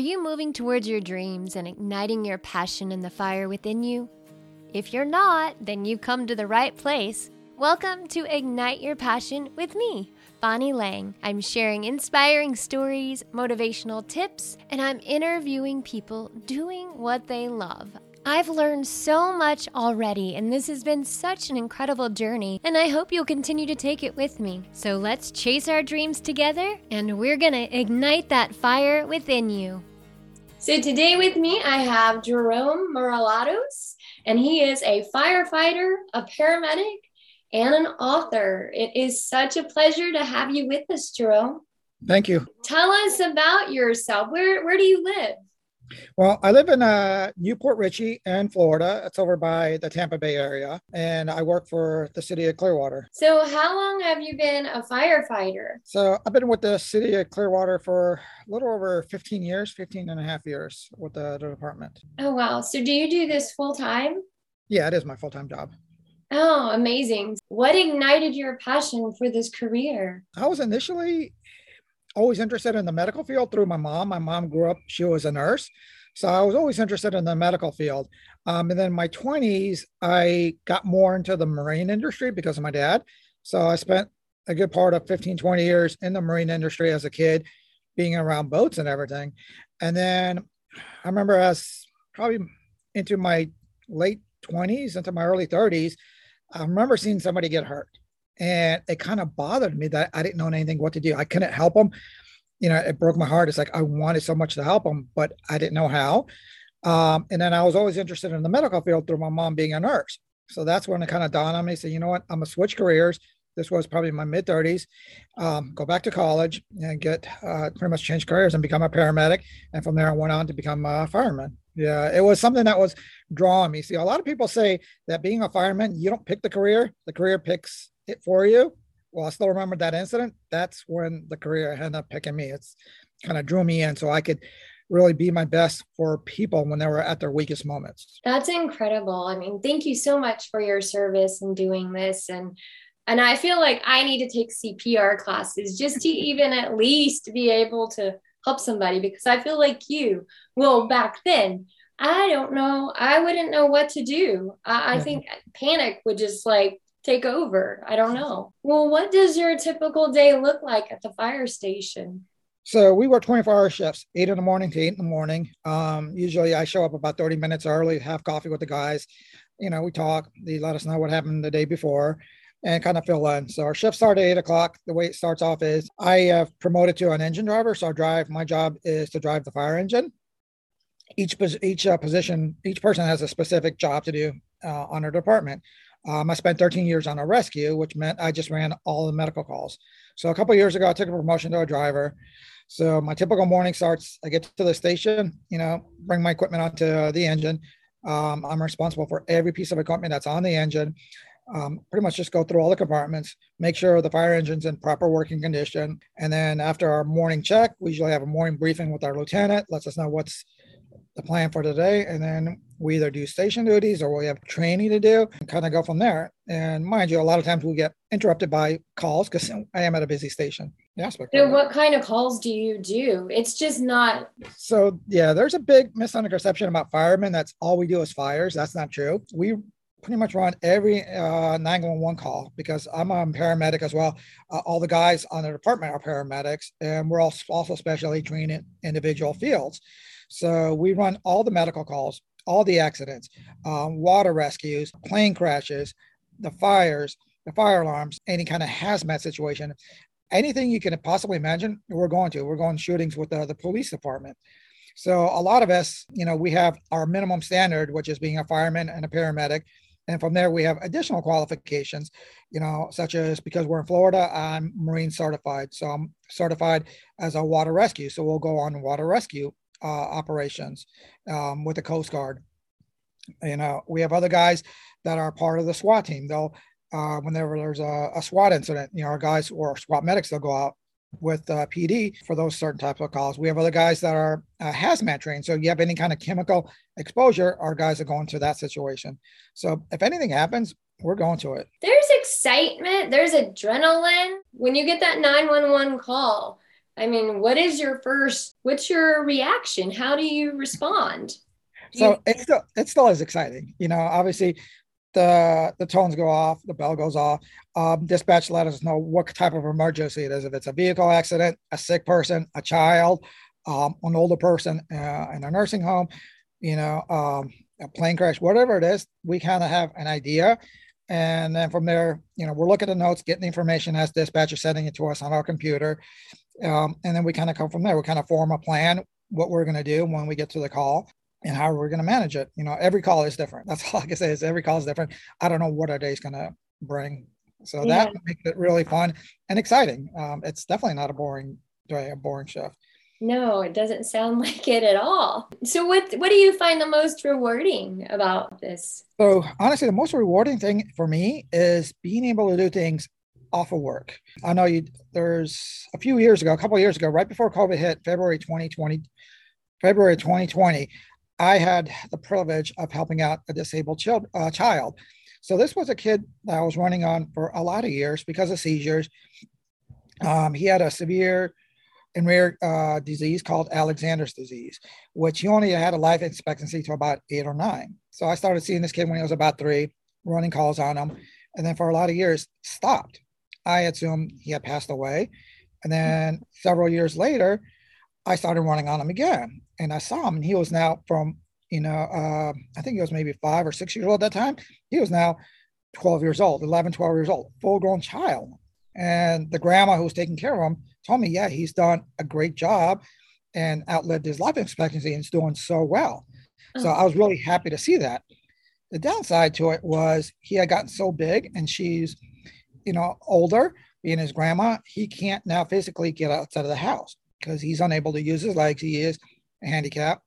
you moving towards your dreams and igniting your passion in the fire within you? If you're not, then you come to the right place. Welcome to Ignite Your Passion with me, Bonnie Lang. I'm sharing inspiring stories, motivational tips, and I'm interviewing people doing what they love. I've learned so much already, and this has been such an incredible journey, and I hope you'll continue to take it with me. So let's chase our dreams together, and we're gonna ignite that fire within you. So today with me, I have Jerome Moralatos, and he is a firefighter, a paramedic, and an author. It is such a pleasure to have you with us, Jerome. Thank you. Tell us about yourself. Where, where do you live? Well, I live in uh, New Port Richey in Florida. It's over by the Tampa Bay area, and I work for the city of Clearwater. So, how long have you been a firefighter? So, I've been with the city of Clearwater for a little over 15 years, 15 and a half years with the, the department. Oh, wow. So, do you do this full time? Yeah, it is my full time job. Oh, amazing. What ignited your passion for this career? I was initially always interested in the medical field through my mom. My mom grew up, she was a nurse. So I was always interested in the medical field. Um, and then my 20s, I got more into the marine industry because of my dad. So I spent a good part of 15, 20 years in the marine industry as a kid, being around boats and everything. And then I remember as probably into my late 20s, into my early 30s, I remember seeing somebody get hurt and it kind of bothered me that I didn't know anything what to do. I couldn't help them. You know, it broke my heart. It's like I wanted so much to help them, but I didn't know how. Um, and then I was always interested in the medical field through my mom being a nurse. So that's when it kind of dawned on me. Say, you know what? I'm gonna switch careers. This was probably my mid 30s. Um, go back to college and get uh, pretty much change careers and become a paramedic. And from there, I went on to become a fireman. Yeah, it was something that was drawing me. See, a lot of people say that being a fireman, you don't pick the career; the career picks it for you. Well, I still remember that incident. That's when the career ended up picking me. It's kind of drew me in so I could really be my best for people when they were at their weakest moments. That's incredible. I mean, thank you so much for your service and doing this and and I feel like I need to take CPR classes just to even at least be able to help somebody because I feel like you, well, back then, I don't know, I wouldn't know what to do. I, I think panic would just like take over. I don't know. Well, what does your typical day look like at the fire station? So we work 24 hour shifts, eight in the morning to eight in the morning. Um, usually I show up about 30 minutes early, have coffee with the guys. You know, we talk, they let us know what happened the day before and kind of fill in. So our shift start at eight o'clock. The way it starts off is I have promoted to an engine driver. So I drive, my job is to drive the fire engine. Each, each uh, position, each person has a specific job to do uh, on their department. Um, I spent 13 years on a rescue, which meant I just ran all the medical calls. So a couple years ago, I took a promotion to a driver. So my typical morning starts. I get to the station, you know, bring my equipment onto the engine. Um, I'm responsible for every piece of equipment that's on the engine. Um, pretty much just go through all the compartments, make sure the fire engine's in proper working condition. And then after our morning check, we usually have a morning briefing with our lieutenant, lets us know what's the plan for today. And then we either do station duties or we have training to do and kind of go from there. And mind you, a lot of times we get interrupted by calls because I am at a busy station. Yeah. So what kind of calls do you do? It's just not. So yeah, there's a big misconception about firemen. That's all we do is fires. That's not true. We pretty much run every uh, 911 call because I'm a paramedic as well. Uh, all the guys on the department are paramedics, and we're also specially trained in individual fields. So we run all the medical calls, all the accidents, um, water rescues, plane crashes, the fires, the fire alarms, any kind of hazmat situation, anything you can possibly imagine, we're going to. We're going shootings with the, the police department. So a lot of us, you know, we have our minimum standard, which is being a fireman and a paramedic. And from there, we have additional qualifications, you know, such as because we're in Florida, I'm marine certified. So I'm certified as a water rescue. So we'll go on water rescue uh, operations um, with the Coast Guard. You know, we have other guys that are part of the SWAT team. They'll, uh, whenever there's a, a, SWAT incident, you know, our guys or SWAT medics, they'll go out with uh, PD for those certain types of calls. We have other guys that are uh, hazmat trained. So you have any kind of chemical exposure, our guys are going to that situation. So if anything happens, we're going to it. There's excitement, there's adrenaline when you get that 911 call I mean, what is your first, what's your reaction? How do you respond? so you- it still it still is exciting. You know, obviously the the tones go off, the bell goes off. Um, dispatch let us know what type of emergency it is. If it's a vehicle accident, a sick person, a child, um, an older person uh, in a nursing home, you know, um, a plane crash, whatever it is, we kind of have an idea. And then from there, you know, we're looking at the notes, getting the information as dispatcher sending it to us on our computer. Um, and then we kind of come from there. We kind of form a plan, what we're going to do when we get to the call and how we're going to manage it. You know, every call is different. That's all I can say is every call is different. I don't know what our day is going to bring. So yeah. that makes it really fun and exciting. Um, it's definitely not a boring day, a boring shift. No, it doesn't sound like it at all. So what what do you find the most rewarding about this? So honestly, the most rewarding thing for me is being able to do things off of work. I know you there's a few years ago, a couple years ago, right before COVID hit, February 2020, February 2020, I had the privilege of helping out a disabled child, uh, child. So this was a kid that I was running on for a lot of years because of seizures. Um, he had a severe and rare uh, disease called Alexander's disease, which he only had a life expectancy to about eight or nine. So I started seeing this kid when he was about three, running calls on him, and then for a lot of years stopped. I assumed he had passed away, and then several years later, I started running on him again, and I saw him, and he was now from you know uh, I think he was maybe five or six years old at that time. He was now 12 years old, 11, 12 years old, full grown child. And the grandma who was taking care of him told me, yeah, he's done a great job and outlived his life expectancy and is doing so well. Oh. So I was really happy to see that. The downside to it was he had gotten so big and she's, you know, older, being his grandma, he can't now physically get outside of the house because he's unable to use his legs. He is a handicapped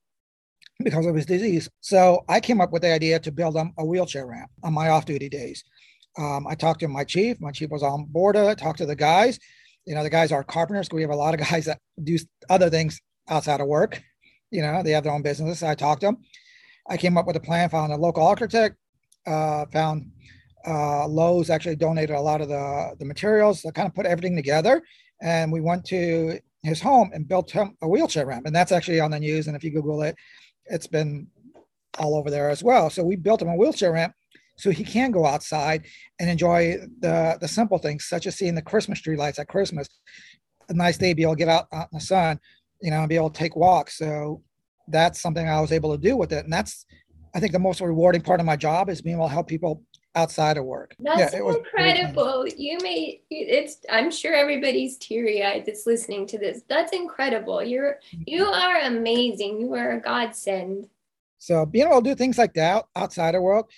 because of his disease. So I came up with the idea to build him a wheelchair ramp on my off duty days. Um, I talked to my chief. My chief was on board. I talked to the guys. You know, the guys are carpenters. We have a lot of guys that do other things outside of work. You know, they have their own business. I talked to them. I came up with a plan, found a local architect, uh, found uh, Lowe's actually donated a lot of the, the materials. to kind of put everything together. And we went to his home and built him a wheelchair ramp. And that's actually on the news. And if you Google it, it's been all over there as well. So we built him a wheelchair ramp so he can go outside and enjoy the, the simple things, such as seeing the Christmas tree lights at Christmas. A nice day, be able to get out, out in the sun, you know, and be able to take walks. So that's something I was able to do with it. And that's, I think, the most rewarding part of my job is being able to help people outside of work. That's yeah, incredible. You made it's I'm sure everybody's teary-eyed that's listening to this. That's incredible. You're you are amazing. You are a godsend. So being able to do things like that outside of work,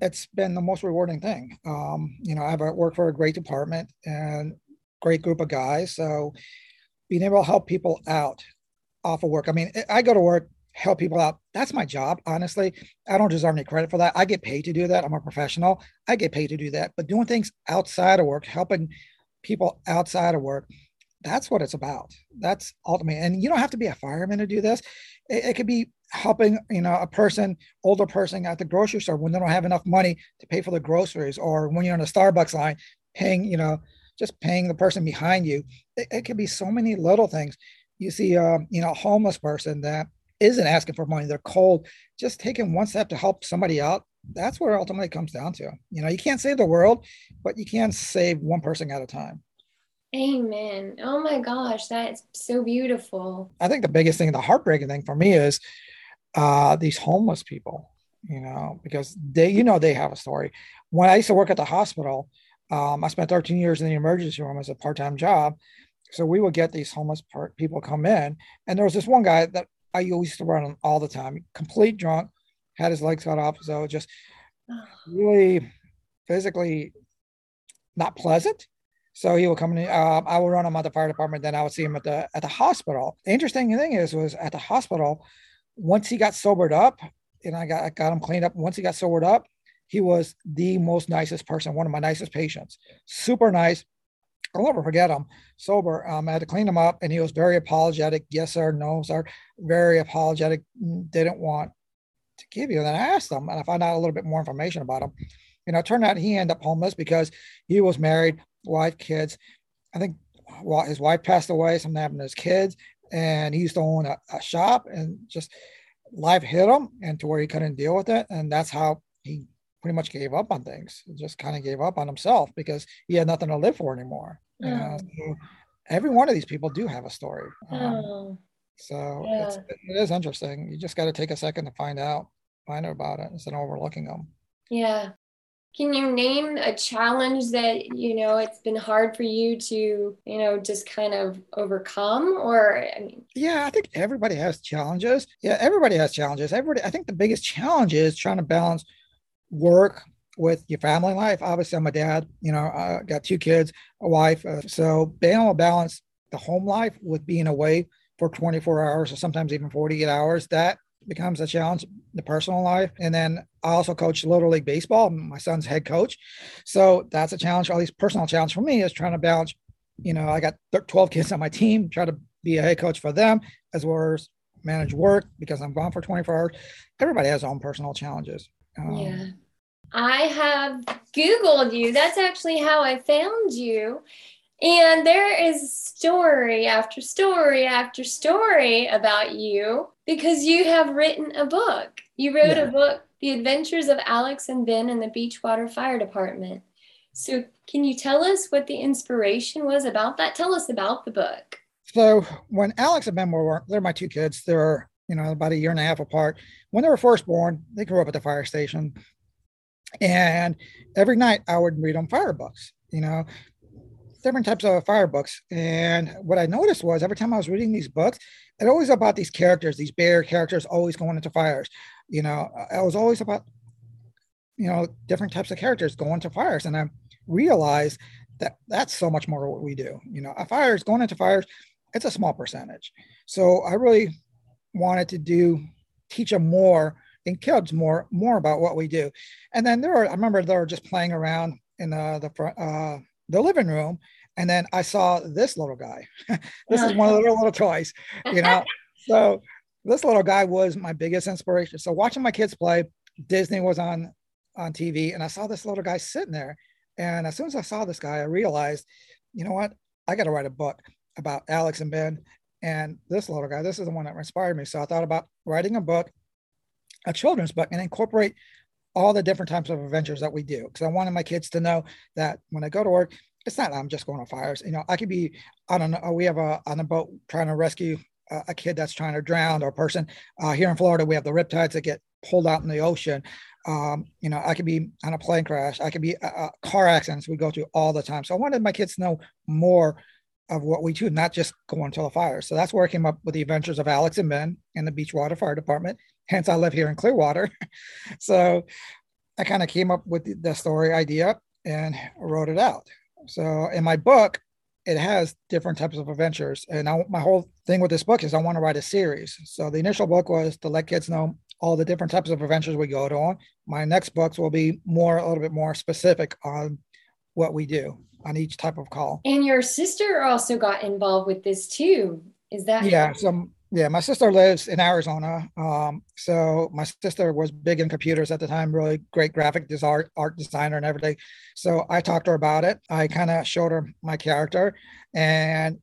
it's been the most rewarding thing. Um, you know, I've worked for a great department and great group of guys. So being able to help people out off of work. I mean, I go to work, help people out. That's my job. Honestly, I don't deserve any credit for that. I get paid to do that. I'm a professional. I get paid to do that. But doing things outside of work, helping people outside of work, that's what it's about. That's ultimately, and you don't have to be a fireman to do this. It, it could be helping you know a person older person at the grocery store when they don't have enough money to pay for the groceries or when you're in a starbucks line paying you know just paying the person behind you it, it could be so many little things you see um, you know a homeless person that isn't asking for money they're cold just taking one step to help somebody out that's where ultimately comes down to you know you can't save the world but you can save one person at a time amen oh my gosh that's so beautiful i think the biggest thing the heartbreaking thing for me is uh, these homeless people, you know, because they, you know, they have a story. When I used to work at the hospital, um, I spent 13 years in the emergency room as a part-time job. So we would get these homeless part, people come in, and there was this one guy that I used to run on all the time, complete drunk, had his legs cut off, so just really physically not pleasant. So he would come in. Uh, I would run him at the fire department. Then I would see him at the at the hospital. The interesting thing is, was at the hospital, once he got sobered up, and I got I got him cleaned up. Once he got sobered up, he was the most nicest person, one of my nicest patients. Super nice. I'll never forget him. Sober. Um, I had to clean him up, and he was very apologetic. Yes, sir. No, sir. Very apologetic. Didn't want to give you. And then I asked him, and I found out a little bit more information about him. You know, it turned out he ended up homeless because he was married, wife, kids. I think well, his wife passed away, something happened to his kids, and he used to own a, a shop and just life hit him and to where he couldn't deal with it. And that's how he pretty much gave up on things. Just kind of gave up on himself because he had nothing to live for anymore. You know? so every one of these people do have a story. Um, oh. So yeah. it's, it is interesting. You just got to take a second to find out, find out about it instead of overlooking them. Yeah. Can you name a challenge that, you know, it's been hard for you to, you know, just kind of overcome or I mean Yeah, I think everybody has challenges. Yeah, everybody has challenges. Everybody I think the biggest challenge is trying to balance work with your family life. Obviously, I'm a dad, you know, I got two kids, a wife. Uh, so being able to balance the home life with being away for 24 hours or sometimes even 48 hours, that becomes a challenge the personal life and then i also coach little league baseball my son's head coach so that's a challenge at least personal challenge for me is trying to balance you know i got 12 kids on my team try to be a head coach for them as well as manage work because i'm gone for 24 hours everybody has their own personal challenges um, yeah i have googled you that's actually how i found you and there is story after story after story about you because you have written a book. You wrote yeah. a book, The Adventures of Alex and Ben in the Beachwater Fire Department. So, can you tell us what the inspiration was about that? Tell us about the book. So, when Alex and Ben were, they're my two kids, they're, you know, about a year and a half apart. When they were first born, they grew up at the fire station. And every night I would read them fire books, you know, different types of fire books. And what I noticed was every time I was reading these books, it always about these characters, these bear characters always going into fires. You know, it was always about, you know, different types of characters going to fires. And I realized that that's so much more what we do. You know, a fires going into fires, it's a small percentage. So I really wanted to do teach them more and kids more more about what we do. And then there were, I remember they were just playing around in the the front uh, the living room and then I saw this little guy. this is one of the little, little toys, you know. so this little guy was my biggest inspiration. So watching my kids play, Disney was on on TV, and I saw this little guy sitting there. And as soon as I saw this guy, I realized, you know what? I got to write a book about Alex and Ben and this little guy. This is the one that inspired me. So I thought about writing a book, a children's book, and incorporate all the different types of adventures that we do. Because I wanted my kids to know that when I go to work, it's not I'm just going on fires. You know, I could be on a we have a on a boat trying to rescue a, a kid that's trying to drown or a person. Uh, here in Florida, we have the riptides that get pulled out in the ocean. Um, you know, I could be on a plane crash. I could be uh, uh car accidents we go through all the time. So I wanted my kids to know more of what we do, not just going to the fire. So that's where I came up with the adventures of Alex and Ben in the Beachwater Fire Department. Hence, I live here in Clearwater. so I kind of came up with the story idea and wrote it out. So in my book, it has different types of adventures. And I, my whole thing with this book is I want to write a series. So the initial book was to let kids know all the different types of adventures we go to on. My next books will be more, a little bit more specific on what we do on each type of call. And your sister also got involved with this too. Is that? Yeah. So yeah, my sister lives in Arizona. Um, so my sister was big in computers at the time, really great graphic design, art designer and everything. So I talked to her about it. I kind of showed her my character and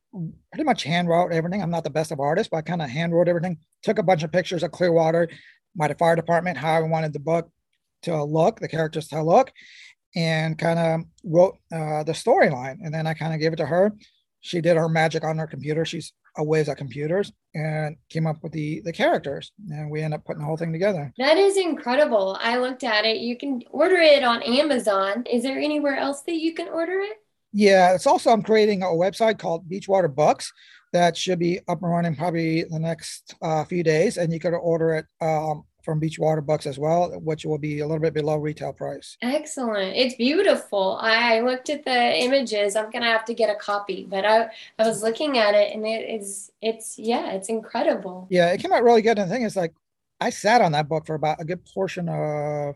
pretty much hand wrote everything. I'm not the best of artists, but I kind of hand wrote everything. Took a bunch of pictures of Clearwater, my fire department, how I wanted the book to look, the characters to look, and kind of wrote uh, the storyline. And then I kind of gave it to her. She did her magic on her computer. She's ways at computers and came up with the the characters. And we end up putting the whole thing together. That is incredible. I looked at it. You can order it on amazon. Is there anywhere else that you can order it? Yeah it's also i'm creating a website called beachwater books that should be up and running probably the next uh, few days. And you could order it um, from Beachwater Books as well, which will be a little bit below retail price. Excellent. It's beautiful. I looked at the images. I'm gonna have to get a copy, but I I was looking at it and it is it's yeah, it's incredible. Yeah, it came out really good. And the thing is like I sat on that book for about a good portion of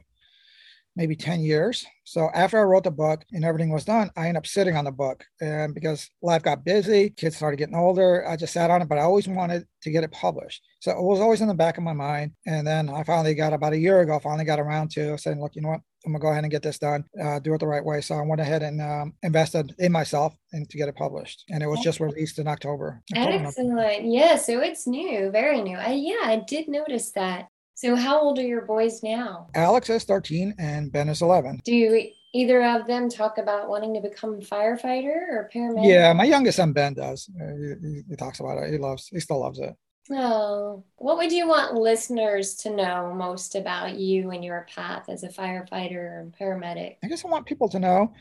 maybe 10 years. So after I wrote the book and everything was done, I ended up sitting on the book. And because life got busy, kids started getting older, I just sat on it, but I always wanted to get it published. So it was always in the back of my mind. And then I finally got about a year ago, finally got around to saying, look, you know what? I'm gonna go ahead and get this done, uh, do it the right way. So I went ahead and um, invested in myself and to get it published. And it was just released in October. October Excellent. Yeah, so it's new, very new. I, yeah, I did notice that. So how old are your boys now? Alex is 13 and Ben is 11. Do you, either of them talk about wanting to become firefighter or paramedic? Yeah, my youngest son Ben does. Uh, he, he talks about it. He loves. He still loves it. Oh, what would you want listeners to know most about you and your path as a firefighter and paramedic? I guess I want people to know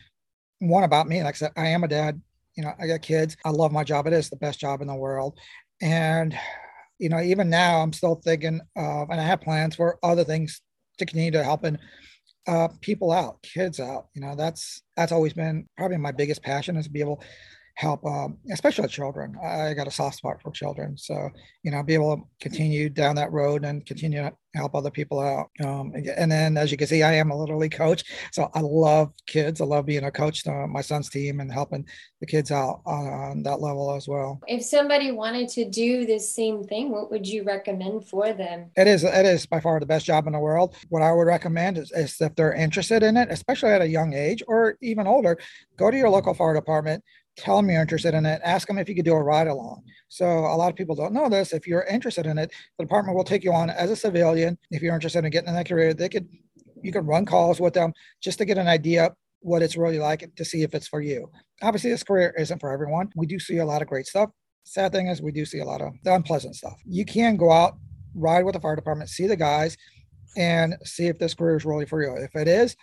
one about me. Like I said, I am a dad. You know, I got kids. I love my job. It is the best job in the world. And, you know, even now I'm still thinking of, and I have plans for other things to continue to helping uh, people out, kids out. You know, that's that's always been probably my biggest passion is to be able help, um, especially children. I got a soft spot for children, so you know, be able to continue down that road and continue to help other people out. Um, and then, as you can see, I am a little league coach, so I love kids. I love being a coach to my son's team and helping the kids out on, on that level as well. If somebody wanted to do this same thing, what would you recommend for them? It is it is by far the best job in the world. What I would recommend is, is if they're interested in it, especially at a young age or even older, go to your local fire department tell them you're interested in it, ask them if you could do a ride along. So a lot of people don't know this. If you're interested in it, the department will take you on as a civilian. If you're interested in getting in that career, they could you could run calls with them just to get an idea what it's really like to see if it's for you. Obviously, this career isn't for everyone. We do see a lot of great stuff. Sad thing is, we do see a lot of the unpleasant stuff. You can go out, ride with the fire department, see the guys, and see if this career is really for you. If it is,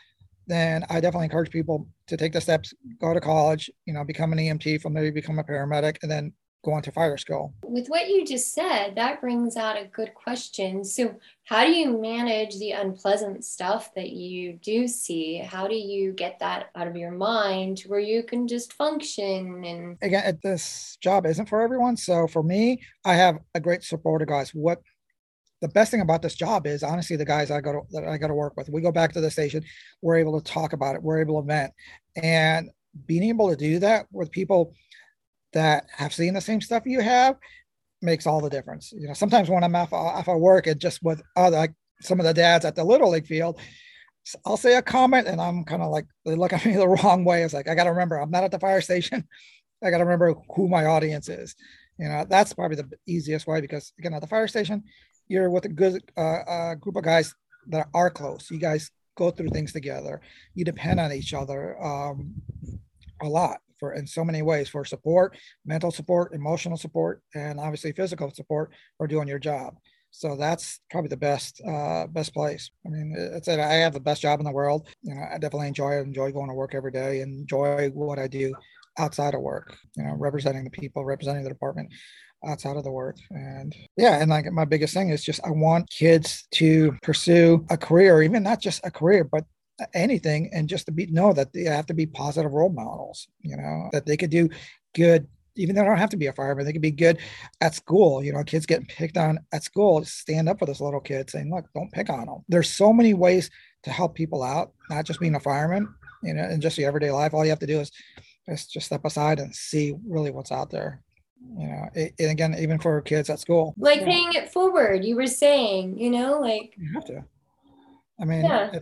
then I definitely encourage people to take the steps, go to college, you know, become an EMT, from there you become a paramedic, and then go on to fire school. With what you just said, that brings out a good question. So, how do you manage the unpleasant stuff that you do see? How do you get that out of your mind where you can just function? And again, this job isn't for everyone. So, for me, I have a great support of guys. What the best thing about this job is honestly the guys I go to that I got to work with. We go back to the station, we're able to talk about it, we're able to vent, and being able to do that with people that have seen the same stuff you have makes all the difference. You know, sometimes when I'm off, off of work and just with other like some of the dads at the little league field, I'll say a comment and I'm kind of like they look at me the wrong way. It's like I got to remember I'm not at the fire station. I got to remember who my audience is. You know, that's probably the easiest way because again at the fire station, you're with a good uh, uh, group of guys that are close. You guys go through things together. You depend on each other um, a lot for in so many ways for support, mental support, emotional support, and obviously physical support for doing your job. So that's probably the best uh, best place. I mean, it's I have the best job in the world. You know, I definitely enjoy it. Enjoy going to work every day. Enjoy what I do outside of work. You know, representing the people, representing the department outside of the work. And yeah, and like my biggest thing is just I want kids to pursue a career, even not just a career, but anything, and just to be know that they have to be positive role models, you know, that they could do good. Even though they don't have to be a fireman, they could be good at school. You know, kids getting picked on at school, stand up for this little kid, saying, "Look, don't pick on them." There's so many ways to help people out, not just being a fireman. You know, in just your everyday life, all you have to do is just just step aside and see really what's out there you know it, and again even for kids at school. Like paying it forward you were saying you know like you have to. I mean yeah.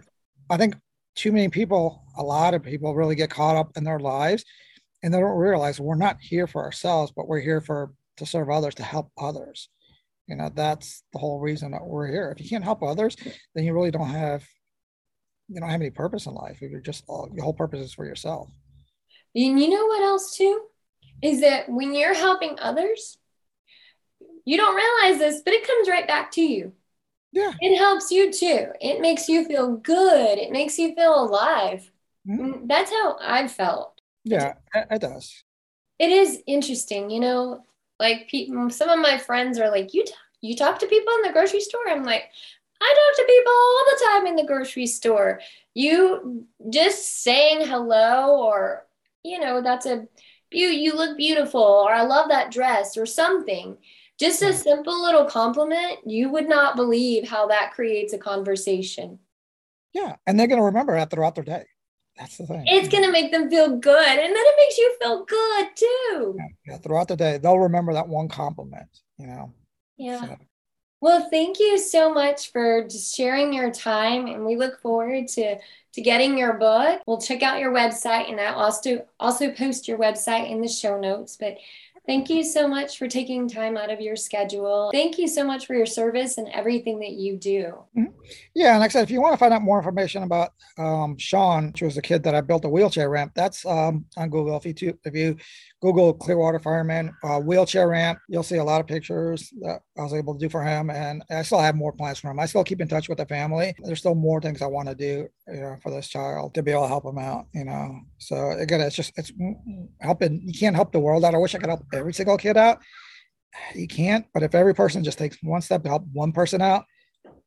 i think too many people a lot of people really get caught up in their lives and they don't realize we're not here for ourselves but we're here for to serve others to help others. You know that's the whole reason that we're here. If you can't help others then you really don't have you don't have any purpose in life. You're just all your whole purpose is for yourself. And you know what else too is that when you're helping others, you don't realize this, but it comes right back to you. Yeah. It helps you too. It makes you feel good. It makes you feel alive. Mm-hmm. That's how I've felt. Yeah, it does. It is interesting, you know, like people, some of my friends are like, you, you talk to people in the grocery store. I'm like, I talk to people all the time in the grocery store. You just saying hello or, you know, that's a, you you look beautiful or I love that dress or something. Just a simple little compliment, you would not believe how that creates a conversation. Yeah, and they're going to remember that throughout their day. That's the thing. It's going to make them feel good, and then it makes you feel good too. Yeah, yeah, throughout the day, they'll remember that one compliment. You know. Yeah. So, Well, thank you so much for just sharing your time, and we look forward to to getting your book. We'll check out your website, and I'll also also post your website in the show notes. But Thank you so much for taking time out of your schedule. Thank you so much for your service and everything that you do. Mm-hmm. Yeah, and like I said, if you want to find out more information about um, Sean, which was the kid that I built a wheelchair ramp, that's um, on Google. If you if you Google Clearwater Fireman uh, wheelchair ramp. You'll see a lot of pictures that I was able to do for him, and I still have more plans for him. I still keep in touch with the family. There's still more things I want to do, you know, for this child to be able to help him out. You know, so again, it's just it's helping. You can't help the world out. I wish I could help every single kid out. You can't, but if every person just takes one step to help one person out,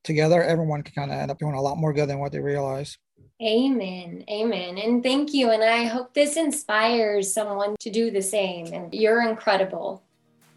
together, everyone can kind of end up doing a lot more good than what they realize. Amen. Amen. And thank you. And I hope this inspires someone to do the same. And you're incredible.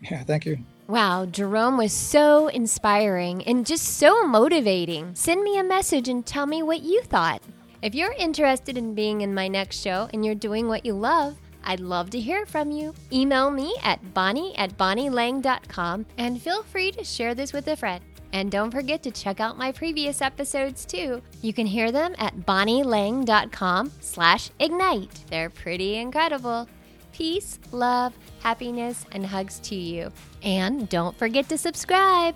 Yeah, thank you. Wow, Jerome was so inspiring and just so motivating. Send me a message and tell me what you thought. If you're interested in being in my next show and you're doing what you love, I'd love to hear from you. Email me at bonnie at bonnielang.com and feel free to share this with a friend. And don't forget to check out my previous episodes too. You can hear them at bonnielang.com slash ignite. They're pretty incredible. Peace, love, happiness, and hugs to you. And don't forget to subscribe.